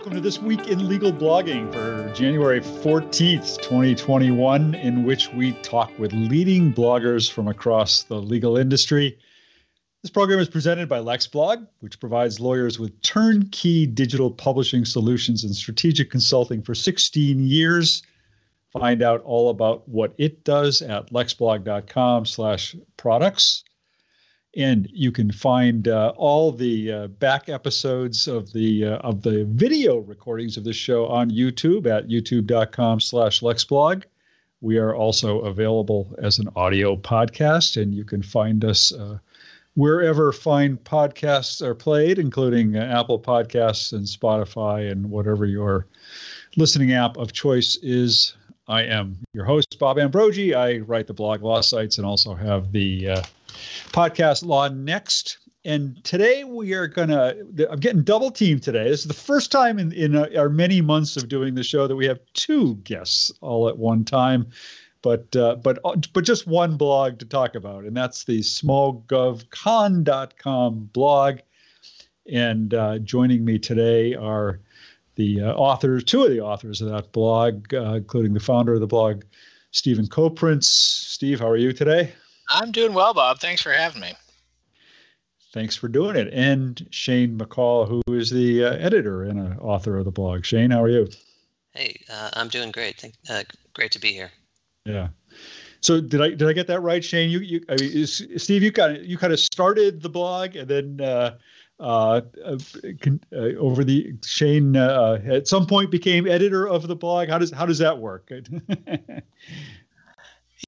Welcome to This Week in Legal Blogging for January 14th, 2021, in which we talk with leading bloggers from across the legal industry. This program is presented by LexBlog, which provides lawyers with turnkey digital publishing solutions and strategic consulting for 16 years. Find out all about what it does at lexblog.com slash products. And you can find uh, all the uh, back episodes of the uh, of the video recordings of the show on YouTube at youtube.com slash lexblog. We are also available as an audio podcast, and you can find us uh, wherever fine podcasts are played, including uh, Apple Podcasts and Spotify and whatever your listening app of choice is. I am your host, Bob Ambrogi. I write the blog Law Sites and also have the uh, podcast Law Next. And today we are going to, I'm getting double teamed today. This is the first time in, in uh, our many months of doing the show that we have two guests all at one time. But uh, but uh, but just one blog to talk about, and that's the smallgovcon.com blog. And uh, joining me today are the uh, authors, two of the authors of that blog, uh, including the founder of the blog, Stephen Koprince. Steve, how are you today? I'm doing well, Bob. Thanks for having me. Thanks for doing it. And Shane McCall, who is the uh, editor and uh, author of the blog. Shane, how are you? Hey, uh, I'm doing great. Thank, uh, great to be here. Yeah. So did I did I get that right, Shane? You you I mean, is, Steve, you kind of you kind of started the blog and then uh, uh, uh, uh, over the Shane uh, at some point became editor of the blog. How does how does that work?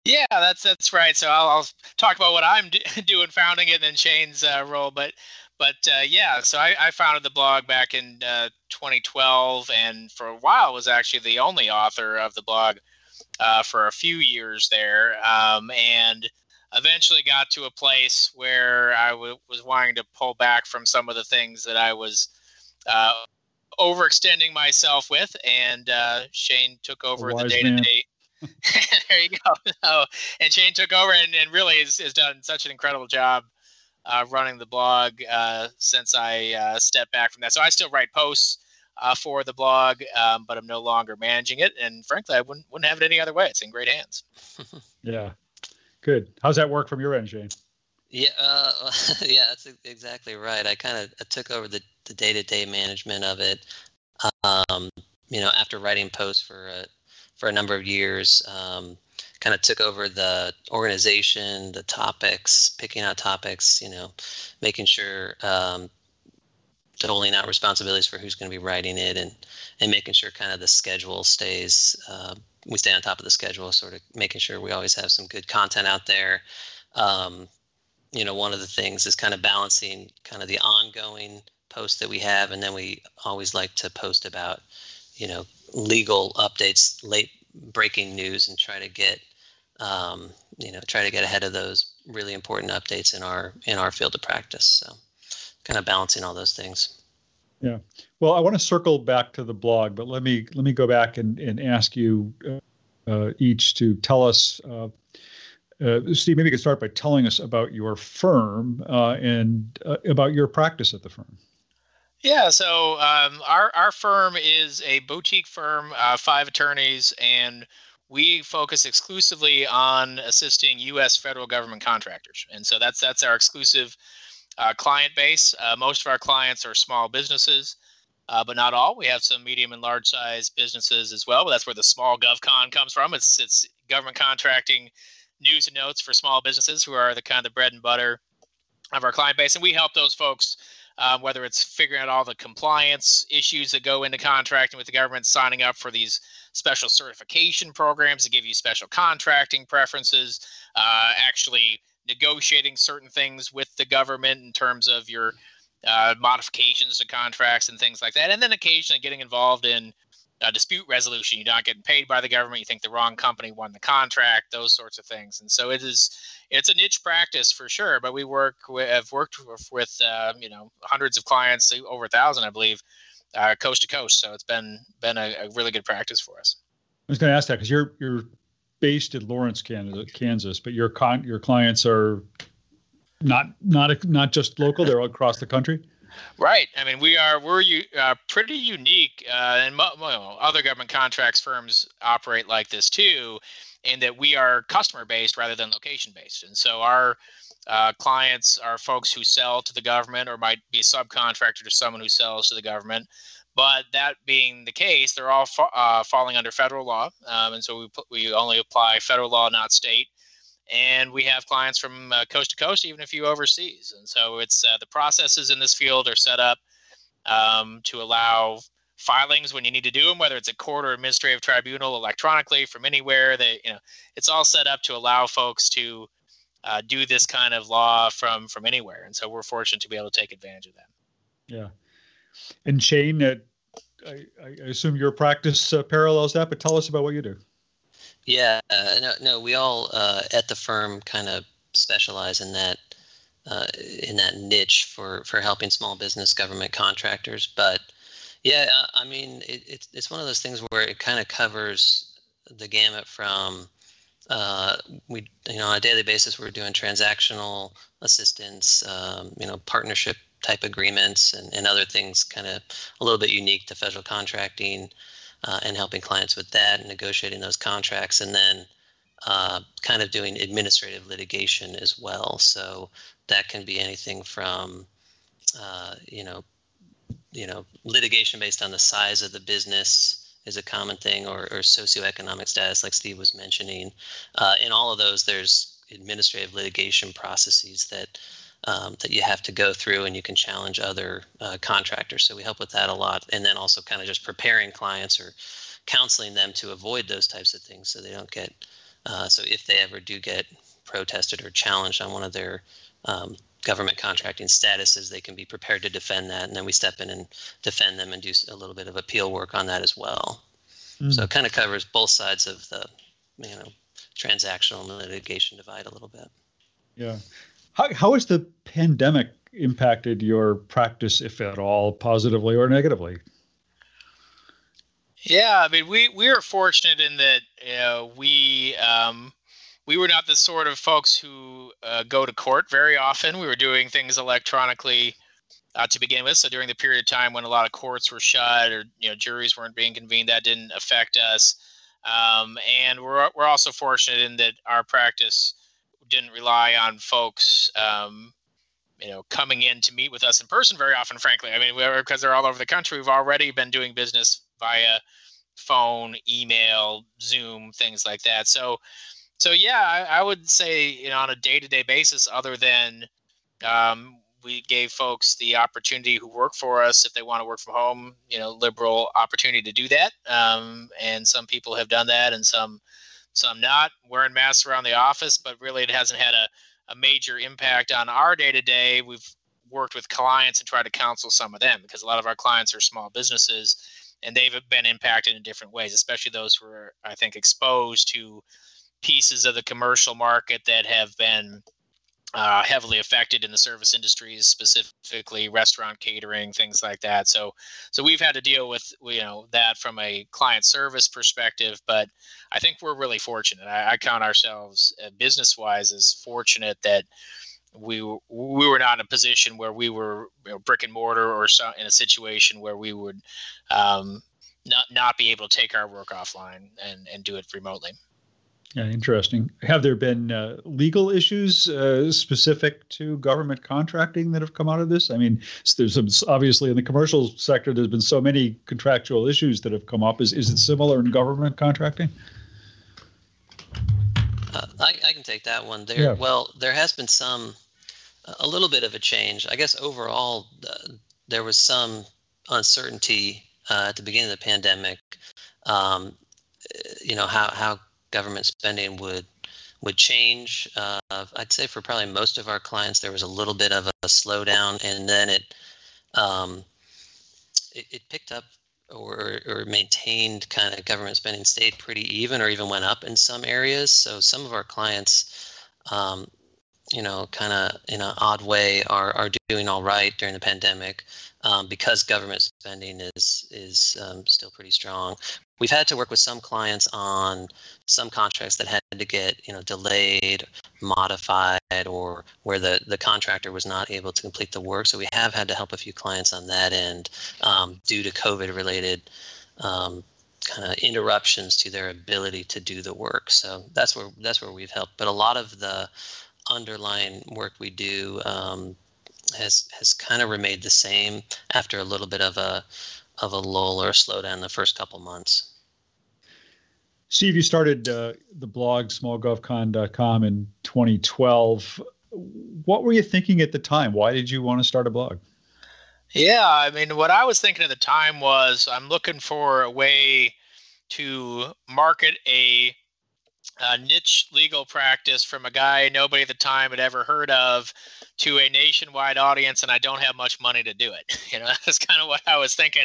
yeah, that's that's right. So I'll, I'll talk about what I'm doing founding it, and then Shane's uh, role. But but uh, yeah, so I, I, founded the blog back in 2012, and for a while was actually the only author of the blog for a few years there, um, and eventually got to a place where I w- was wanting to pull back from some of the things that I was uh, overextending myself with, and uh, Shane took over the day to day. there you go. Oh, and Shane took over and, and really has, has done such an incredible job uh, running the blog uh, since I uh, stepped back from that. So I still write posts uh, for the blog, um, but I'm no longer managing it. And frankly, I wouldn't wouldn't have it any other way. It's in great hands. yeah, Good. How's that work from your end, Shane? Yeah, uh, yeah, that's exactly right. I kind of took over the, the day-to-day management of it. Um, you know, after writing posts for a, for a number of years, um, kind of took over the organization, the topics, picking out topics. You know, making sure um, doling out responsibilities for who's going to be writing it, and and making sure kind of the schedule stays uh, we stay on top of the schedule, sort of making sure we always have some good content out there. Um, you know, one of the things is kind of balancing kind of the ongoing posts that we have, and then we always like to post about, you know, legal updates, late breaking news, and try to get, um, you know, try to get ahead of those really important updates in our in our field of practice. So, kind of balancing all those things. Yeah. Well, I want to circle back to the blog, but let me let me go back and, and ask you uh, uh, each to tell us. Uh, uh Steve, maybe you could start by telling us about your firm uh, and uh, about your practice at the firm. Yeah, so um, our our firm is a boutique firm, five attorneys, and we focus exclusively on assisting U.S. federal government contractors, and so that's that's our exclusive uh, client base. Uh, most of our clients are small businesses, uh, but not all. We have some medium and large size businesses as well. But that's where the small GovCon comes from. It's it's government contracting news and notes for small businesses who are the kind of the bread and butter of our client base, and we help those folks. Um, whether it's figuring out all the compliance issues that go into contracting with the government, signing up for these special certification programs to give you special contracting preferences, uh, actually negotiating certain things with the government in terms of your uh, modifications to contracts and things like that, and then occasionally getting involved in uh, dispute resolution. You're not getting paid by the government. You think the wrong company won the contract. Those sorts of things. And so it is. It's a niche practice for sure. But we work. We have worked with uh, you know hundreds of clients, over a thousand, I believe, uh, coast to coast. So it's been been a, a really good practice for us. I was going to ask that because you're you're based in Lawrence, Canada, Kansas, but your con- your clients are not not not just local; they're all across the country. Right. I mean, we are we're uh, pretty unique, uh, and well, other government contracts firms operate like this too, in that we are customer based rather than location based, and so our uh, clients are folks who sell to the government or might be a subcontractor to someone who sells to the government. But that being the case, they're all fa- uh, falling under federal law, um, and so we we only apply federal law, not state. And we have clients from uh, coast to coast, even a few overseas. And so it's uh, the processes in this field are set up um, to allow filings when you need to do them, whether it's a court or administrative tribunal electronically from anywhere. They, you know, it's all set up to allow folks to uh, do this kind of law from from anywhere. And so we're fortunate to be able to take advantage of that. Yeah. And Shane, uh, I, I, assume your practice uh, parallels that, but tell us about what you do. Yeah, uh, no, no, we all uh, at the firm kind of specialize in that uh, in that niche for for helping small business government contractors. But yeah, uh, I mean, it, it's it's one of those things where it kind of covers the gamut from uh, we you know on a daily basis we're doing transactional assistance, um, you know, partnership type agreements and, and other things kind of a little bit unique to federal contracting uh, and helping clients with that and negotiating those contracts and then uh, kind of doing administrative litigation as well. So that can be anything from uh, you know you know litigation based on the size of the business is a common thing or, or socioeconomic status like steve was mentioning. Uh, in all of those there's administrative litigation processes that um, that you have to go through and you can challenge other uh, contractors. So we help with that a lot. And then also kind of just preparing clients or counseling them to avoid those types of things so they don't get, uh, so if they ever do get protested or challenged on one of their um, government contracting statuses, they can be prepared to defend that. And then we step in and defend them and do a little bit of appeal work on that as well. Mm. So it kind of covers both sides of the, you know, transactional litigation divide a little bit. Yeah. How, how has the pandemic impacted your practice, if at all, positively or negatively? Yeah, I mean, we we are fortunate in that we um, we were not the sort of folks who uh, go to court very often. We were doing things electronically uh, to begin with. So during the period of time when a lot of courts were shut or you know juries weren't being convened, that didn't affect us. Um, and we're we're also fortunate in that our practice didn't rely on folks, um, you know, coming in to meet with us in person very often. Frankly, I mean, because they're all over the country, we've already been doing business via phone, email, Zoom, things like that. So, so yeah, I, I would say, you know, on a day-to-day basis, other than um, we gave folks the opportunity who work for us if they want to work from home you know liberal opportunity to do that um, and some people have done that and some some not wearing masks around the office, but really it hasn't had a, a major impact on our day to day. We've worked with clients and tried to counsel some of them because a lot of our clients are small businesses and they've been impacted in different ways, especially those who are, I think, exposed to pieces of the commercial market that have been uh, heavily affected in the service industries, specifically restaurant catering, things like that. So, so we've had to deal with you know that from a client service perspective. But I think we're really fortunate. I, I count ourselves uh, business wise as fortunate that we we were not in a position where we were you know, brick and mortar or so, in a situation where we would um, not not be able to take our work offline and and do it remotely. Yeah, interesting. Have there been uh, legal issues uh, specific to government contracting that have come out of this? I mean, there's some, obviously in the commercial sector, there's been so many contractual issues that have come up. Is is it similar in government contracting? Uh, I, I can take that one. There, yeah. well, there has been some, a little bit of a change. I guess overall, uh, there was some uncertainty uh, at the beginning of the pandemic. Um, you know how how government spending would would change. Uh, I'd say for probably most of our clients, there was a little bit of a slowdown, and then it um, it, it, picked up or, or maintained kind of government spending stayed pretty even, or even went up in some areas. So some of our clients, um, you know, kind of in an odd way, are are doing all right during the pandemic um, because government spending is is um, still pretty strong. We've had to work with some clients on some contracts that had to get you know delayed, modified, or where the the contractor was not able to complete the work. So we have had to help a few clients on that end um, due to COVID related um, kind of interruptions to their ability to do the work. So that's where that's where we've helped. But a lot of the underlying work we do um, has has kind of remained the same after a little bit of a of a lull or a slowdown the first couple months. Steve, you started uh, the blog smallgovcon.com in 2012. What were you thinking at the time? Why did you want to start a blog? Yeah, I mean, what I was thinking at the time was I'm looking for a way to market a, a, niche legal practice from a guy nobody at the time had ever heard of to a nationwide audience, and I don't have much money to do it. You know, that's kind of what I was thinking.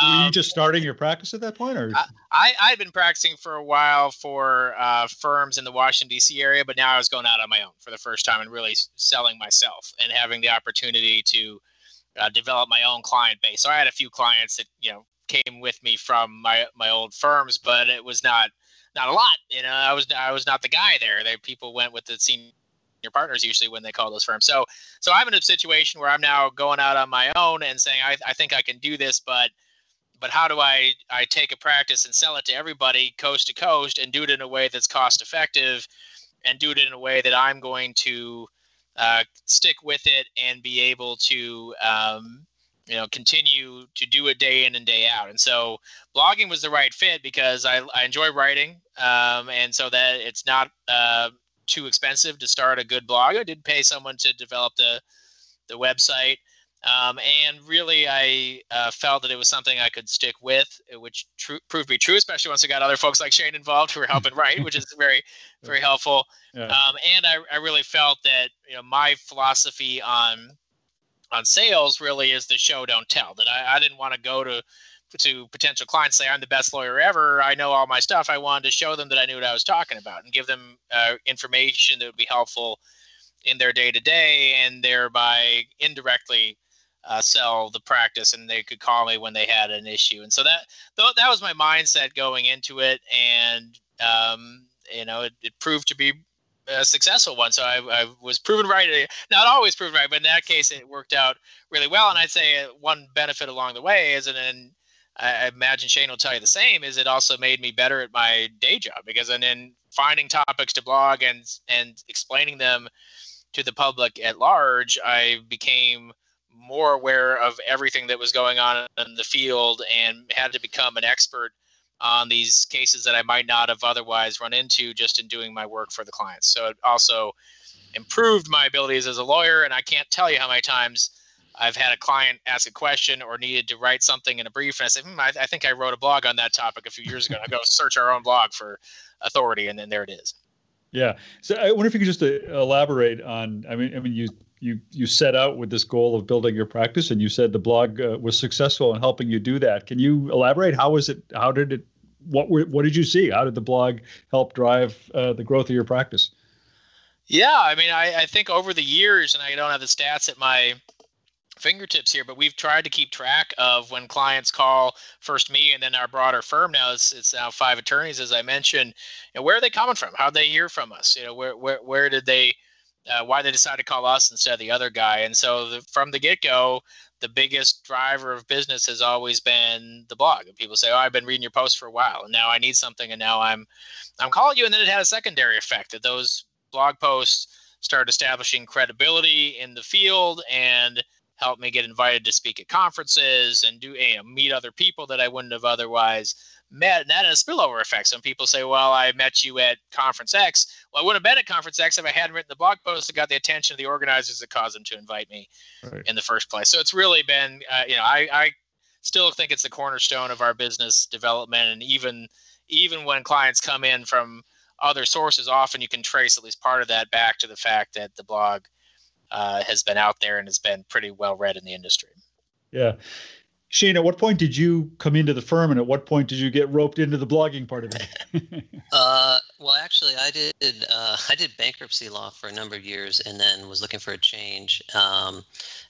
Um, Were you um, just starting your practice at that point, or I, I had been practicing for a while for uh, firms in the Washington D.C. area, but now I was going out on my own for the first time and really selling myself and having the opportunity to uh, develop my own client base. So I had a few clients that you know came with me from my my old firms, but it was not not a lot. You know, I was I was not the guy there. They people went with the senior partners usually when they call those firms. So so I'm in a situation where I'm now going out on my own and saying I, I think I can do this, but but how do I I take a practice and sell it to everybody coast to coast and do it in a way that's cost effective and do it in a way that I'm going to uh, stick with it and be able to um, you know continue to do it day in and day out and so blogging was the right fit because i, I enjoy writing um, and so that it's not uh, too expensive to start a good blog i did pay someone to develop the the website um, and really, I uh, felt that it was something I could stick with, which tr- proved to be true, especially once I got other folks like Shane involved who were helping write, which is very, very helpful. Yeah. Um, and I, I really felt that you know my philosophy on on sales really is the show don't tell. That I, I didn't want to go to to potential clients say I'm the best lawyer ever. I know all my stuff. I wanted to show them that I knew what I was talking about and give them uh, information that would be helpful in their day to day, and thereby indirectly uh, sell the practice and they could call me when they had an issue and so that that was my mindset going into it and um, you know it, it, proved to be a successful one so I, I, was proven right eh, not always proven right but in that case it worked out really well and i'd say eh, one benefit along the way is and I imagine Shane will tell you the same. Is it also made me better at my day job because and then finding topics to blog and and explaining them to the public at large, I became more aware of everything that was going on in the field and had to become an expert on these cases that I might not have otherwise run into just in doing my work for the clients. So it also improved my abilities as a lawyer. And I can't tell you how many times I've had a client ask a question or needed to write something in a brief, and I say, hmm, I, I, think I wrote a blog on that topic a few years ago. I go search our own blog for authority, and then there it is. Yeah. So I wonder if you could just uh, elaborate on. I mean, I mean, you you you set out with this goal of building your practice, and you said the blog uh, was successful in helping you do that. Can you elaborate? How was it? How did it? What were what did you see? How did the blog help drive uh, the growth of your practice? Yeah, I mean, I, I think over the years, and I don't have the stats at my fingertips here, but we've tried to keep track of when clients call first me and then our broader firm. Now it's, it's now five attorneys, as I mentioned. And where are they coming from? How did they hear from us? You know, where where where did they uh, why they decided to call us instead of the other guy. And so the, from the get go, the biggest driver of business has always been the blog. And people say, "Oh, I've been reading your posts for a while, and now I need something, and now I'm I'm calling you." And then it had a secondary effect that those blog posts started establishing credibility in the field and helped me get invited to speak at conferences and do you know, meet other people that I wouldn't have otherwise met. And that has a spillover effect. Some people say, well, I met you at conference X. Well, I wouldn't have been at conference X if I hadn't written the blog post that got the attention of the organizers that caused them to invite me right. in the first place. So it's really been, uh, you know, I, I still think it's the cornerstone of our business development. And even, even when clients come in from other sources, often you can trace at least part of that back to the fact that the blog uh, has been out there and has been pretty well read in the industry. Yeah Shane, at what point did you come into the firm, and at what point did you get roped into the blogging part of it? uh, well, actually, I did. Uh, I did bankruptcy law for a number of years, and then was looking for a change. Um,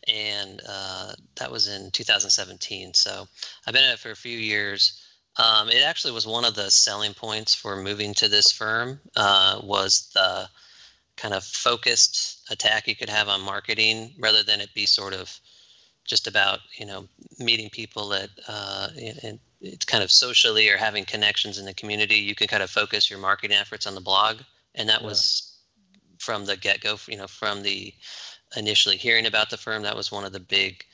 and uh, that was in 2017. So I've been at it for a few years. Um, it actually was one of the selling points for moving to this firm. Uh, was the kind of focused attack you could have on marketing, rather than it be sort of just about you know meeting people that uh, and it's kind of socially or having connections in the community. You can kind of focus your marketing efforts on the blog, and that yeah. was from the get go. You know, from the initially hearing about the firm, that was one of the big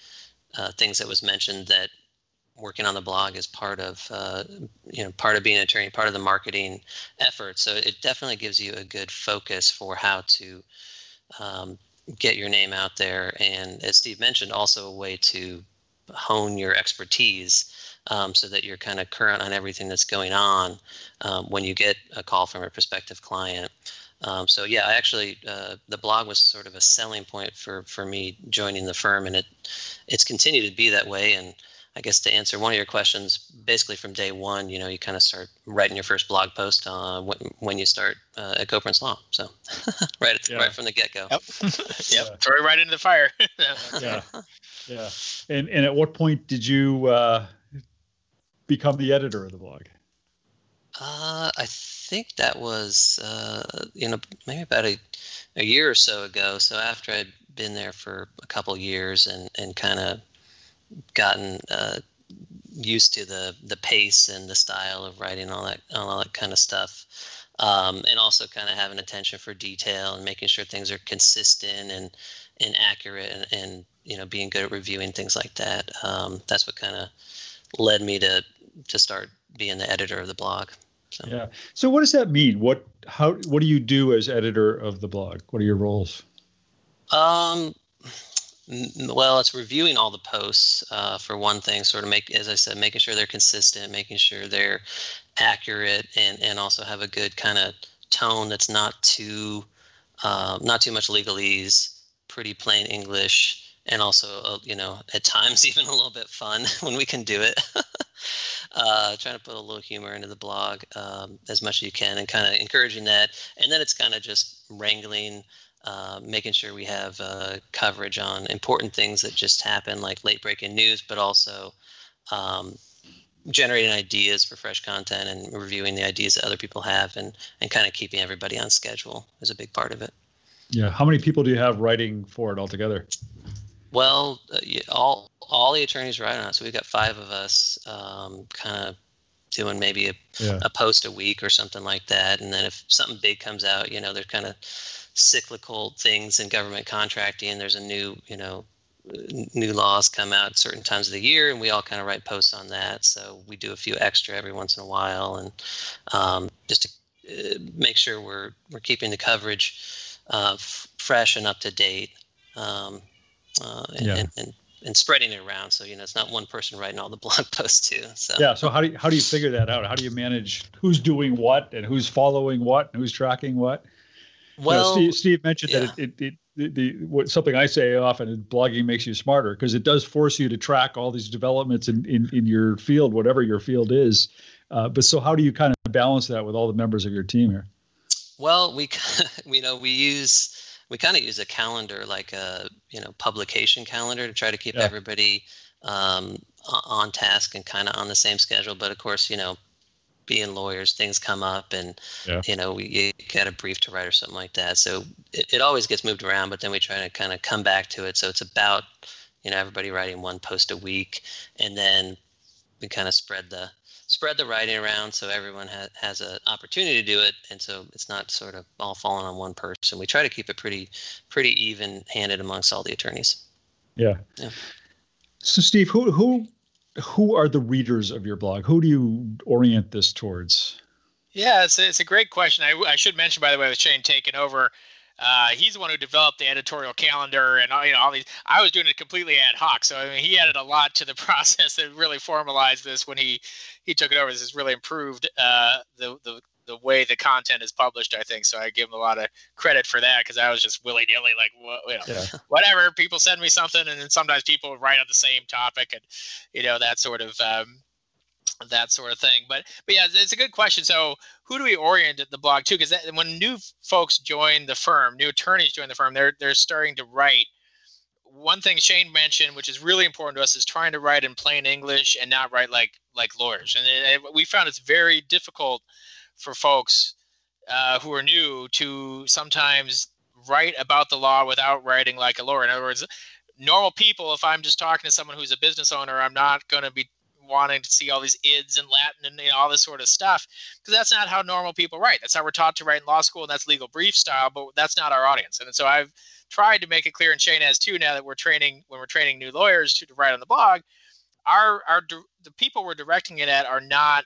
uh, things that was mentioned that working on the blog is part of uh, you know part of being an attorney, part of the marketing effort. So it definitely gives you a good focus for how to um, get your name out there and as steve mentioned also a way to hone your expertise um, so that you're kind of current on everything that's going on um, when you get a call from a prospective client um, so yeah, I actually uh, the blog was sort of a selling point for for me joining the firm, and it it's continued to be that way. And I guess to answer one of your questions, basically from day one, you know, you kind of start writing your first blog post uh, when, when you start uh, at Koprince Law. So right, yeah. right from the get go. Yep. yep. Throw right into the fire. yeah. Yeah. And and at what point did you uh, become the editor of the blog? Uh, I think that was uh, you know maybe about a, a year or so ago. So after I'd been there for a couple years and and kind of gotten uh, used to the the pace and the style of writing all that all that kind of stuff. Um, and also kind of having attention for detail and making sure things are consistent and and accurate and, and you know being good at reviewing things like that. Um, that's what kind of led me to to start being the editor of the blog so. yeah. So what does that mean? What how what do you do as editor of the blog? What are your roles? Um well, it's reviewing all the posts uh, for one thing. Sort of make, as I said, making sure they're consistent, making sure they're accurate, and and also have a good kind of tone that's not too uh, not too much legalese, pretty plain English, and also uh, you know at times even a little bit fun when we can do it. uh, trying to put a little humor into the blog um, as much as you can, and kind of encouraging that. And then it's kind of just wrangling uh, making sure we have uh, coverage on important things that just happen, like late breaking news, but also um, generating ideas for fresh content and reviewing the ideas that other people have, and and kind of keeping everybody on schedule is a big part of it. Yeah, how many people do you have writing for it altogether? Well, uh, all all the attorneys write on it, so we've got five of us, um, kind of doing maybe a, yeah. a post a week or something like that. And then if something big comes out, you know, there's kind of cyclical things in government contracting. There's a new, you know, new laws come out certain times of the year, and we all kind of write posts on that. So we do a few extra every once in a while, and um, just to uh, make sure we're we're keeping the coverage uh, f- fresh and up to date, um, uh, and, yeah. and, and, and spreading it around. So you know, it's not one person writing all the blog posts too. So yeah. So how do you, how do you figure that out? How do you manage who's doing what and who's following what and who's tracking what? Well, you know, Steve, Steve, mentioned yeah. that it, it, it the, what, something I say often is blogging makes you smarter because it does force you to track all these developments in, in, in your field, whatever your field is. Uh, but so how do you kind of balance that with all the members of your team here? Well, we, you know, we use, we kind of use a calendar, like a, you know, publication calendar to try to keep yeah. everybody um, on task and kind of on the same schedule. But of course, you know, being lawyers, things come up, and yeah. you know we you got a brief to write or something like that. So it, it always gets moved around, but then we try to kind of come back to it. So it's about you know everybody writing one post a week, and then we kind of spread the spread the writing around so everyone ha- has an opportunity to do it, and so it's not sort of all falling on one person. We try to keep it pretty pretty even handed amongst all the attorneys. Yeah. Yeah. So Steve, who who who are the readers of your blog? Who do you orient this towards? Yeah, it's a, it's a great question. I, I should mention, by the way, with Shane taking over, uh, he's the one who developed the editorial calendar and all, you know all these. I was doing it completely ad hoc, so I mean he added a lot to the process that really formalized this when he he took it over. This has really improved uh, the the the way the content is published. I think so. I give them a lot of credit for that because I was just willy nilly, like you know, yeah. whatever. People send me something, and then sometimes people write on the same topic, and you know that sort of um, that sort of thing. But but yeah, it's a good question. So who do we orient the blog to? Because when new folks join the firm, new attorneys join the firm, they're they're starting to write one thing Shane mentioned, which is really important to us, is trying to write in plain English and not write like like lawyers. And it, it, we found it's very difficult for folks uh, who are new to sometimes write about the law without writing like a lawyer. In other words, normal people, if I'm just talking to someone who's a business owner, I'm not going to be wanting to see all these ids and Latin and you know, all this sort of stuff because that's not how normal people write. That's how we're taught to write in law school, and that's legal brief style. But that's not our audience. And so I've tried to make it clear, and Shane has too. Now that we're training, when we're training new lawyers to, to write on the blog, our our the people we're directing it at are not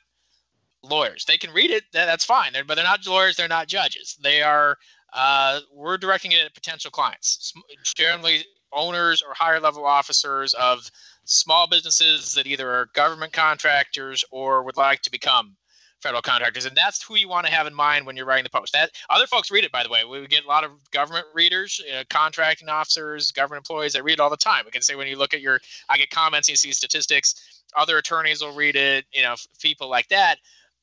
lawyers. They can read it, that's fine. But they're not lawyers. They're not judges. They are. Uh, we're directing it at potential clients, generally owners or higher level officers of small businesses that either are government contractors or would like to become federal contractors, and that's who you want to have in mind when you're writing the post. That other folks read it, by the way. We get a lot of government readers, uh, contracting officers, government employees that read it all the time. We can say when you look at your, I get comments, you see statistics. Other attorneys will read it, you know, people like that.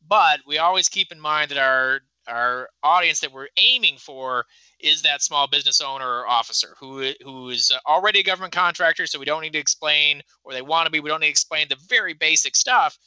But we always keep in mind that our our audience that we're aiming for is that small business owner or officer who who is already a government contractor, so we don't need to explain, or they want to be. We don't need to explain the very basic stuff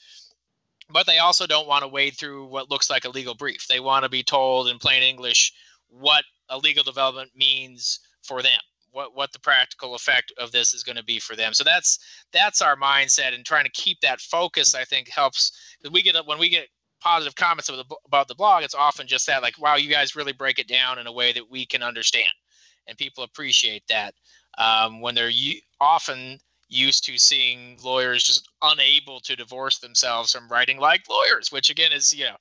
but they also don't want to wade through what looks like a legal brief. They want to be told in plain English what a legal development means for them. What what the practical effect of this is going to be for them. So that's that's our mindset and trying to keep that focus. I think helps. We get when we get positive comments about the, about the blog, it's often just that like, wow, you guys really break it down in a way that we can understand, and people appreciate that. Um, when they're often used to seeing lawyers just unable to divorce themselves from writing like lawyers, which again is you know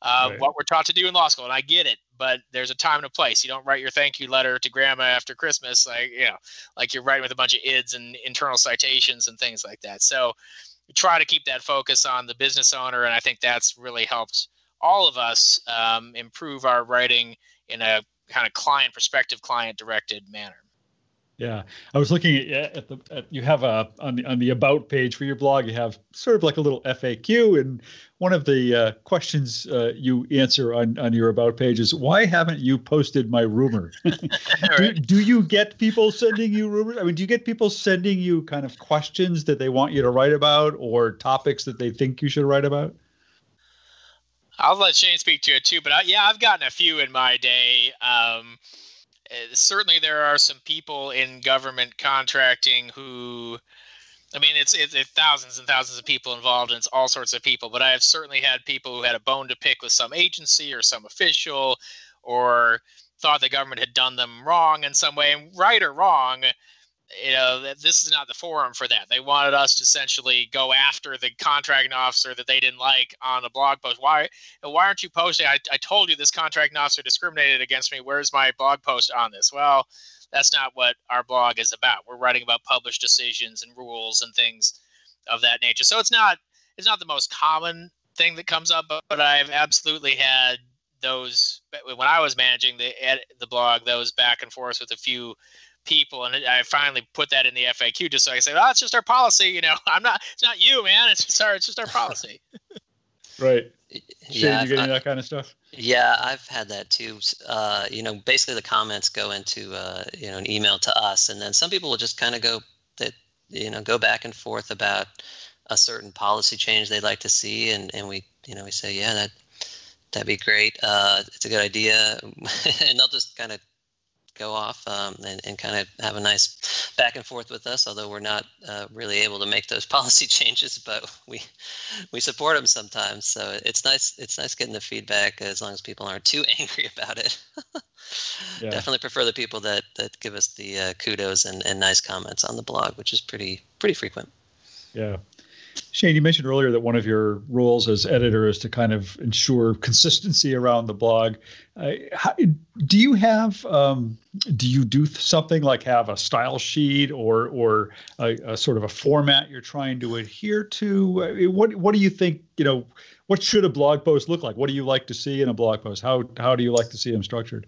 uh, right. what we're taught to do in law school, and I get it. But there's a time and a place. You don't write your thank you letter to grandma after Christmas, like you know, like you're writing with a bunch of ids and internal citations and things like that. So try to keep that focus on the business owner, and I think that's really helped all of us um, improve our writing in a kind of client perspective, client directed manner. Yeah, I was looking at, at the at, you have a on the on the about page for your blog. You have sort of like a little FAQ, and one of the uh, questions uh, you answer on on your about page is why haven't you posted my rumor? do, do you get people sending you rumors? I mean, do you get people sending you kind of questions that they want you to write about or topics that they think you should write about? I'll let Shane speak to it too, but I, yeah, I've gotten a few in my day. Um, Uh, certainly there are some people in government contracting who I mean, it's, it's, it's thousands and thousands of people involved, and it's all sorts of people. But I have certainly had people who had a bone to pick with some agency or some official, or thought the government had done them wrong in some way. And right or wrong, you know, this is not the forum for that. They wanted us to essentially go after the contracting officer that they didn't like on a blog post. Why? Why aren't you posting? I, I told you this contracting officer discriminated against me. Where's my blog post on this? Well, that's not what our blog is about. We're writing about published decisions and rules and things of that nature. So it's not it's not the most common thing that comes up, but, but I've absolutely had those when I was managing the the blog, those back and forth with a few people and i finally put that in the faq just so i can say oh it's just our policy you know? I'm not it's not you man. It's just our it's just our policy. Right. Yeah, you getting that kind of stuff? yeah i've had that too. Uh, you know basically the comments go into uh, you know an email to us and then some people will just kind of go that you know go back and forth about a certain policy change they'd like to see and and we you know we say yeah that that'd be great. Uh, it's a good idea. And they'll just kind of go off um, and, and kind of have a nice back and forth with us. Although we're not uh, really able to make those policy changes, but we we support them sometimes. So it's nice. It's nice getting the feedback as long as people aren't too angry about it. yeah. Definitely prefer the people that that give us the uh, kudos and, and nice comments on the blog, which is pretty pretty frequent. Yeah. Shane, you mentioned earlier that one of your roles as editor is to kind of ensure consistency around the blog. Uh, how, do you have um, do you do something like have a style sheet or or a, a, sort of a format you're trying to adhere to? What what do you think? You know, what should a blog post look like? What do you like to see in a blog post? How how do you like to see them structured?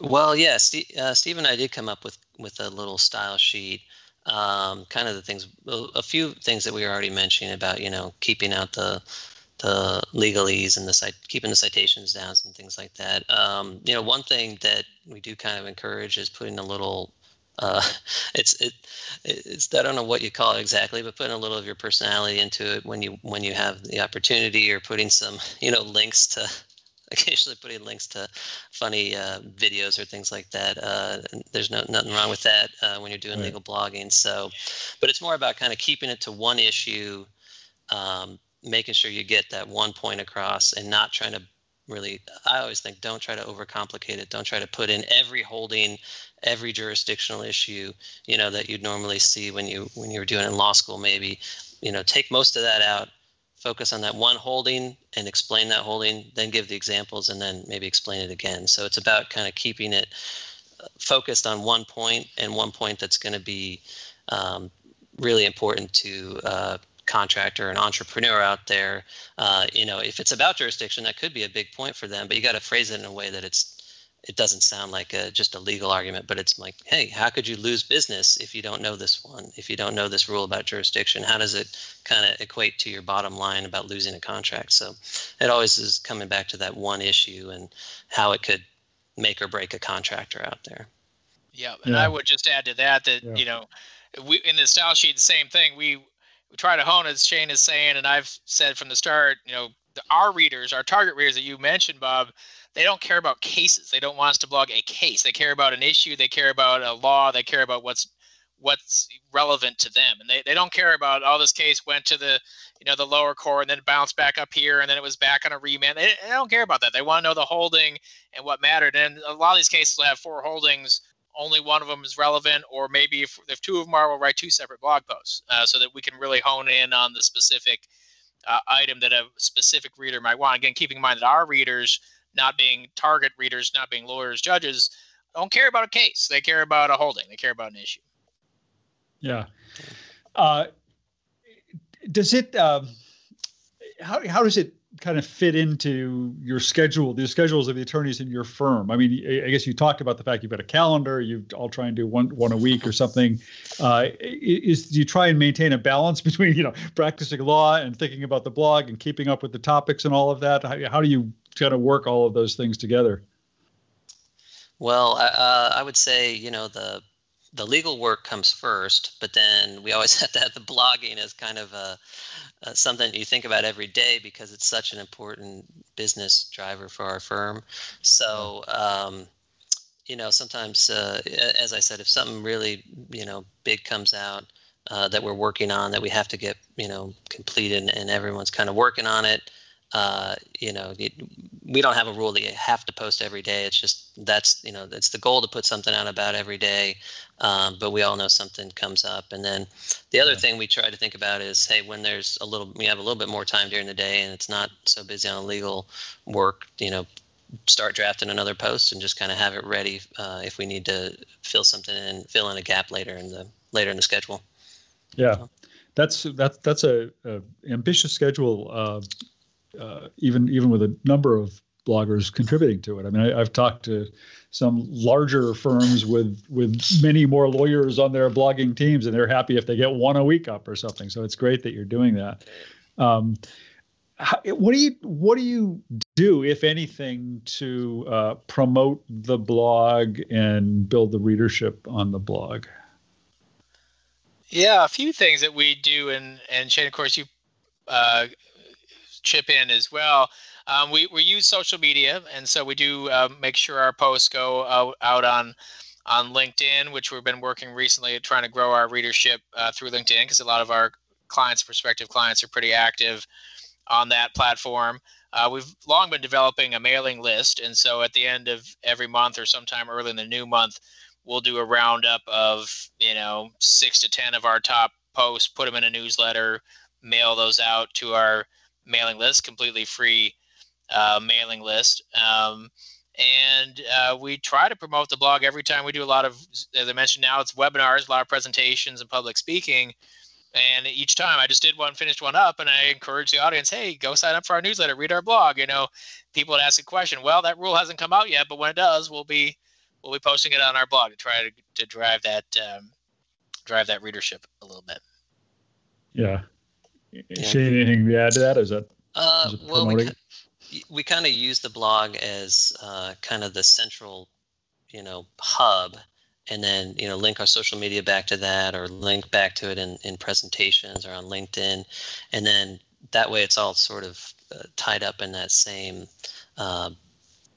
Well, yeah, Steve, uh, Steve and I did come up with with a little style sheet. Um, kind of the things, a few things that we were already mentioning about, you know, keeping out the the legalese and the site, keeping the citations down and things like that. Um, you know, one thing that we do kind of encourage is putting a little uh, it's it it's I don't know what you call it exactly, but putting a little of your personality into it when you when you have the opportunity, or putting some you know links to occasionally putting links to funny uh, videos or things like that. Uh, there's no nothing wrong with that uh, when you're doing right. legal blogging. So, but it's more about kind of keeping it to one issue, um, making sure you get that one point across, and not trying to really. I always think don't try to overcomplicate it. Don't try to put in every holding every jurisdictional issue you know that you'd normally see when you when you were doing it in law school maybe you know take most of that out focus on that one holding and explain that holding then give the examples and then maybe explain it again. So it's about kind of keeping it uh, focused on one point and one point that's going to be um, really important to uh, contractor and entrepreneur out there. Uh, you know if it's about jurisdiction that could be a big point for them but you got to phrase it in a way that it's it doesn't sound like a, just a legal argument, but it's like, hey, how could you lose business if you don't know this one? If you don't know this rule about jurisdiction, how does it kind of equate to your bottom line about losing a contract? So it always is coming back to that one issue and how it could make or break a contractor out there. Yeah, and yeah. I would just add to that that yeah. you know, we in the style sheet, the same thing. We we try to hone as Shane is saying, and I've said from the start, you know, the, our readers, our target readers that you mentioned, Bob they don't care about cases. They don't want us to blog a case. They care about an issue. They care about a law. They care about what's what's relevant to them. And they, they don't care about all oh, this case went to the you know the lower court and then bounced back up here and then it was back on a remand. They, they don't care about that. They want to know the holding and what mattered. And a lot of these cases will have four holdings. Only one of them is relevant, or maybe if, if two of them are, we'll write two separate blog posts uh, so that we can really hone in on the specific uh, item that a specific reader might want. Again, keeping in mind that our readers not being target readers, not being lawyers, judges, don't care about a case. They care about a holding. They care about an issue. Yeah. Uh, does it? Um, how how does it kind of fit into your schedule, the schedules of the attorneys in your firm? I mean, I guess you talked about the fact you've got a calendar, you all try and do one one a week or something. Uh, is do you try and maintain a balance between you know practicing law and thinking about the blog and keeping up with the topics and all of that? How, how do you kind of work all of those things together? Well, uh, I would say you know the the legal work comes first, but then we always have to have the blogging as kind of a, a, something you think about every day because it's such an important business driver for our firm. So, um, you know, sometimes, uh, as I said, if something really, you know, big comes out uh, that we're working on that we have to get, you know, completed and, and everyone's kind of working on it, uh, you know, it, we don't have a rule that you have to post every day. It's just that's you know it's the goal to put something out about every day. Um, but we all know something comes up, and then the other yeah. thing we try to think about is, hey, when there's a little, we have a little bit more time during the day, and it's not so busy on legal work, you know, start drafting another post and just kind of have it ready uh, if we need to fill something in, fill in a gap later in the later in the schedule. Yeah, so. that's that's that's a, a ambitious schedule. Uh, uh, even even with a number of bloggers contributing to it. I mean, I, have talked to some larger firms with with many more lawyers on their blogging teams, and they're happy if they get one a week up or something. So it's great that you're doing that. Um, how, what do you what do you do, if anything, to uh, promote the blog and build the readership on the blog? Yeah, a few things that we do, and and Shane, of course, you uh, chip in as well. Um, we, we use social media, and so we do uh, make sure our posts go out, out on on LinkedIn, which we've been working recently at trying to grow our readership uh, through LinkedIn because a lot of our clients, prospective clients, are pretty active on that platform. Uh, we've long been developing a mailing list, and so at the end of every month or sometime early in the new month, we'll do a roundup of you know six to ten of our top posts, put them in a newsletter, mail those out to our mailing list, completely free uh, mailing list. Um, and uh, we try to promote the blog every time we do a lot of, as I mentioned now, it's webinars, a lot of presentations and public speaking. And each time I just did one, finished one up, and I encourage the audience, hey, go sign up for our newsletter, read our blog. You know, people would ask a question. Well, that rule hasn't come out yet, but when it does, we'll be we'll be posting it on our blog to try to, to drive that um, drive that readership a little bit. Yeah. Yeah. Shane, anything to add to that? Is that uh, well, we, we kind of use the blog as uh, kind of the central, you know, hub, and then you know link our social media back to that, or link back to it in, in presentations or on LinkedIn, and then that way it's all sort of uh, tied up in that same uh,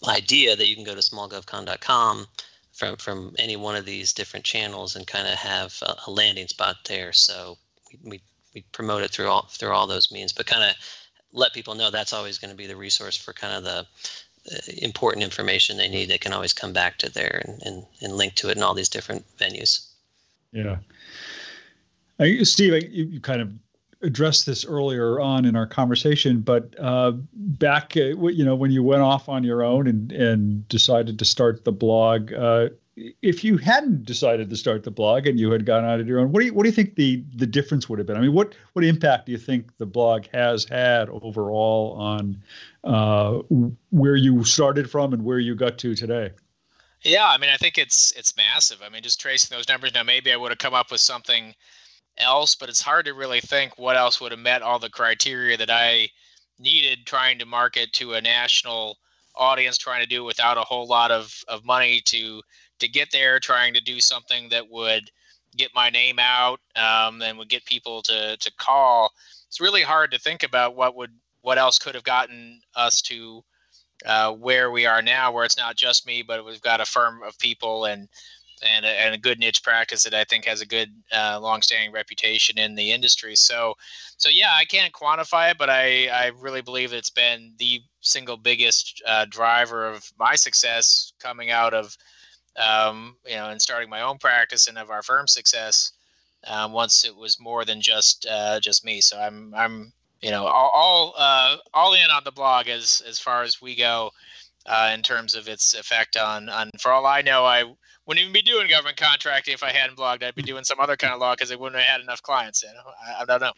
idea that you can go to smallgovcon.com from from any one of these different channels and kind of have a, a, landing spot there. So we, we we promote it through all through all those means, but kind of let people know that's always going to be the resource for kind of the uh, important information they need. They can always come back to there and, and, and link to it in all these different venues. Yeah. I, Steve, you, you kind of addressed this earlier on in our conversation, but uh, back, uh, you know, when you went off on your own and, and decided to start the blog, uh, if you hadn't decided to start the blog and you had gone out on your own, what do you what do you think the the difference would have been? I mean, what what impact do you think the blog has had overall on uh, where you started from and where you got to today? Yeah, I mean, I think it's it's massive. I mean, just tracing those numbers now, maybe I would have come up with something else, but it's hard to really think what else would have met all the criteria that I needed trying to market to a national audience, trying to do it without a whole lot of, of money to to get there, trying to do something that would get my name out um, and would get people to to call. It's really hard to think about what would what else could have gotten us to uh, where we are now, where it's not just me, but we've got a firm of people and and a, and a good niche practice that I think has a good uh, long-standing reputation in the industry. So, so yeah, I can't quantify it, but I I really believe it's been the single biggest uh, driver of my success coming out of um, you know, and starting my own practice and of our firm's success. Um, once it was more than just uh, just me, so I'm I'm you know all all, uh, all in on the blog as as far as we go uh, in terms of its effect on on. For all I know, I wouldn't even be doing government contracting if I hadn't blogged. I'd be doing some other kind of law because I wouldn't have had enough clients. You know, I, I don't know.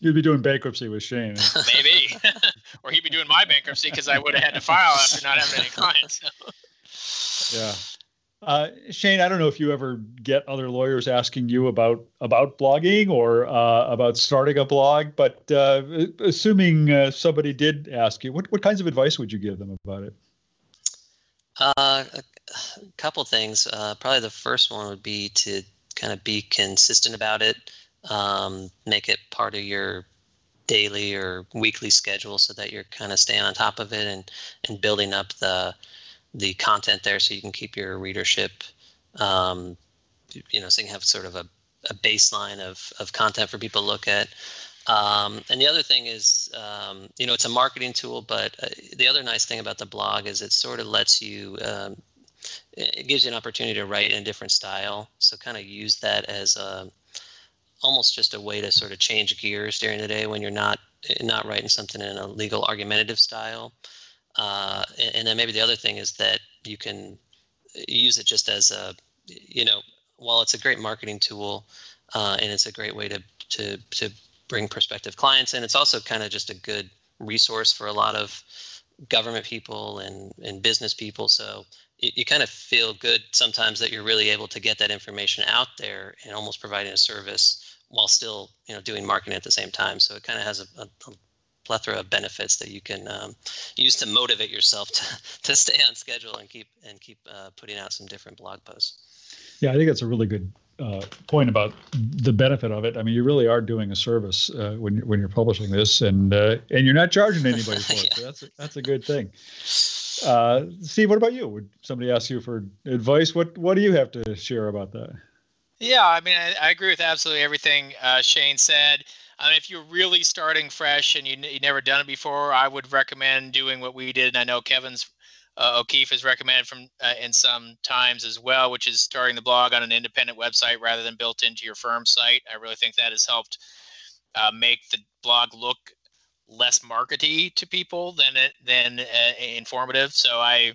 You'd be doing bankruptcy with Shane. Maybe, or he'd be doing my bankruptcy because I would have had to file after not having any clients. yeah. Uh, Shane, I don't know if you ever get other lawyers asking you about about blogging or uh, about starting a blog, but uh, assuming uh, somebody did ask you, what what kinds of advice would you give them about it? Uh, a couple things. Uh, probably the first one would be to kind of be consistent about it, um, make it part of your daily or weekly schedule so that you're kind of staying on top of it and and building up the the content there so you can keep your readership um, you know so you can have sort of a, a baseline of, of content for people to look at. Um, and the other thing is um, you know it's a marketing tool but uh, the other nice thing about the blog is it sort of lets you um, it gives you an opportunity to write in a different style. So kind of use that as a almost just a way to sort of change gears during the day when you're not not writing something in a legal argumentative style uh, and then maybe the other thing is that you can use it just as a, you know, while it's a great marketing tool uh, and it's a great way to to to bring prospective clients in, it's also kind of just a good resource for a lot of government people and and business people. So you, you kind of feel good sometimes that you're really able to get that information out there and almost providing a service while still you know doing marketing at the same time. So it kind of has a, a plethora of benefits that you can um, use to motivate yourself to, to stay on schedule and keep and keep uh, putting out some different blog posts. Yeah, I think that's a really good uh, point about the benefit of it. I mean, you really are doing a service uh, when when you're publishing this, and uh, and you're not charging anybody for it. yeah. So that's a, that's a good thing. Uh, Steve, what about you? Would somebody ask you for advice? What what do you have to share about that? Yeah, I mean, I, I agree with absolutely everything uh, Shane said. I mean, if you're really starting fresh and you you never done it before, I would recommend doing what we did. And I know Kevin's uh, O'Keefe has recommended from uh, in some times as well, which is starting the blog on an independent website rather than built into your firm site. I really think that has helped uh, make the blog look less markety to people than it than uh, informative. So I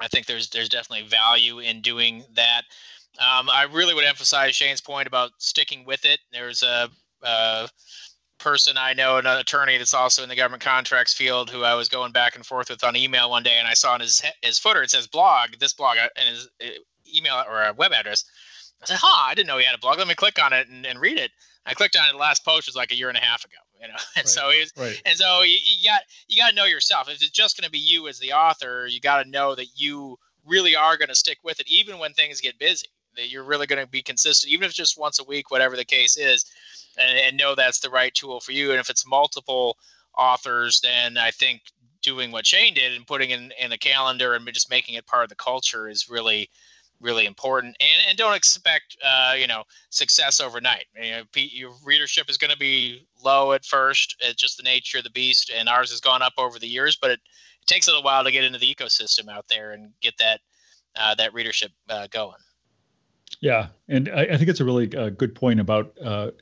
I think there's there's definitely value in doing that. Um, I really would emphasize Shane's point about sticking with it. There's a uh, person I know, an attorney that's also in the government contracts field, who I was going back and forth with on email one day, and I saw on his his footer it says blog, this blog, uh, and his uh, email or a web address. I said, "Huh, I didn't know he had a blog. Let me click on it and, and read it." I clicked on it. The last post was like a year and a half ago, you know. And right. so he's, right. and so you, you got you got to know yourself. If it's just going to be you as the author, you got to know that you really are going to stick with it, even when things get busy. That you're really going to be consistent, even if it's just once a week, whatever the case is, and, and know that's the right tool for you. And if it's multiple authors, then I think doing what Shane did and putting in in a calendar and just making it part of the culture is really really important. And, and don't expect, uh, you know, success overnight. You know, your readership is going to be low at first. It's just the nature of the beast, and ours has gone up over the years. But it, it takes a little while to get into the ecosystem out there and get that uh, that readership uh, going. Yeah, and I, I, think it's a really uh, good point about, uh,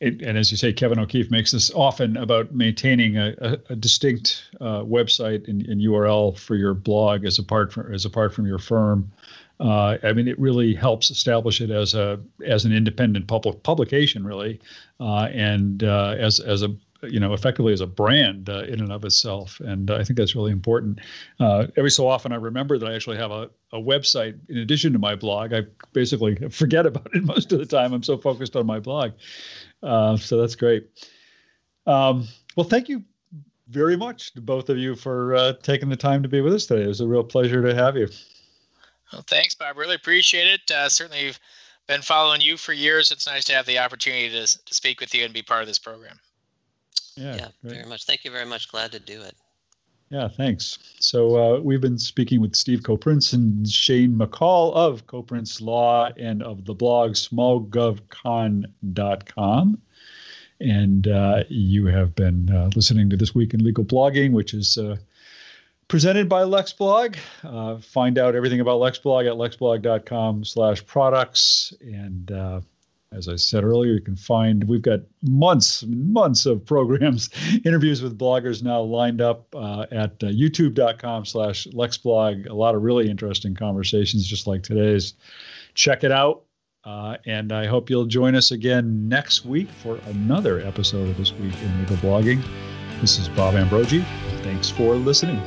it, and as you say, Kevin O'Keefe makes this often about maintaining a, a, a distinct uh, website and, and, URL for your blog as apart from as apart from your firm. Uh, I mean, it really helps establish it as a as an independent public publication, really, uh, and uh, as as a you know effectively as a brand uh, in and of itself. And I think that's really important. Uh, every so often, I remember that I actually have a, a website in addition to my blog. I basically forget about it most of the time. I'm so focused on my blog. Uh, so that's great. Um, well, thank you very much to both of you for taking the time to be with us today. It was a real pleasure to have you. Well, thanks, Bob. Really appreciate it. Uh, certainly been following you for years. It's nice to have the opportunity to, to speak with you and be part of this program. Yeah, yeah very much. Thank you very much. Glad to do it. Yeah, thanks. So uh, we've been speaking with Steve Koprince and Shane McCall of Koprince Law and of the blog smallgovcon.com. And uh, you have been uh, listening to This Week in Legal Blogging, which is uh, presented by LexBlog. Uh, find out everything about LexBlog at lexblog.com slash products. And uh, as I said earlier, you can find, we've got months, months of programs, interviews with bloggers now lined up uh, at uh, youtube.com slash LexBlog. A lot of really interesting conversations just like today's. Check it out. Uh, and I hope you'll join us again next week for another episode of This Week in Legal Blogging. This is Bob Ambrogi. Thanks for listening.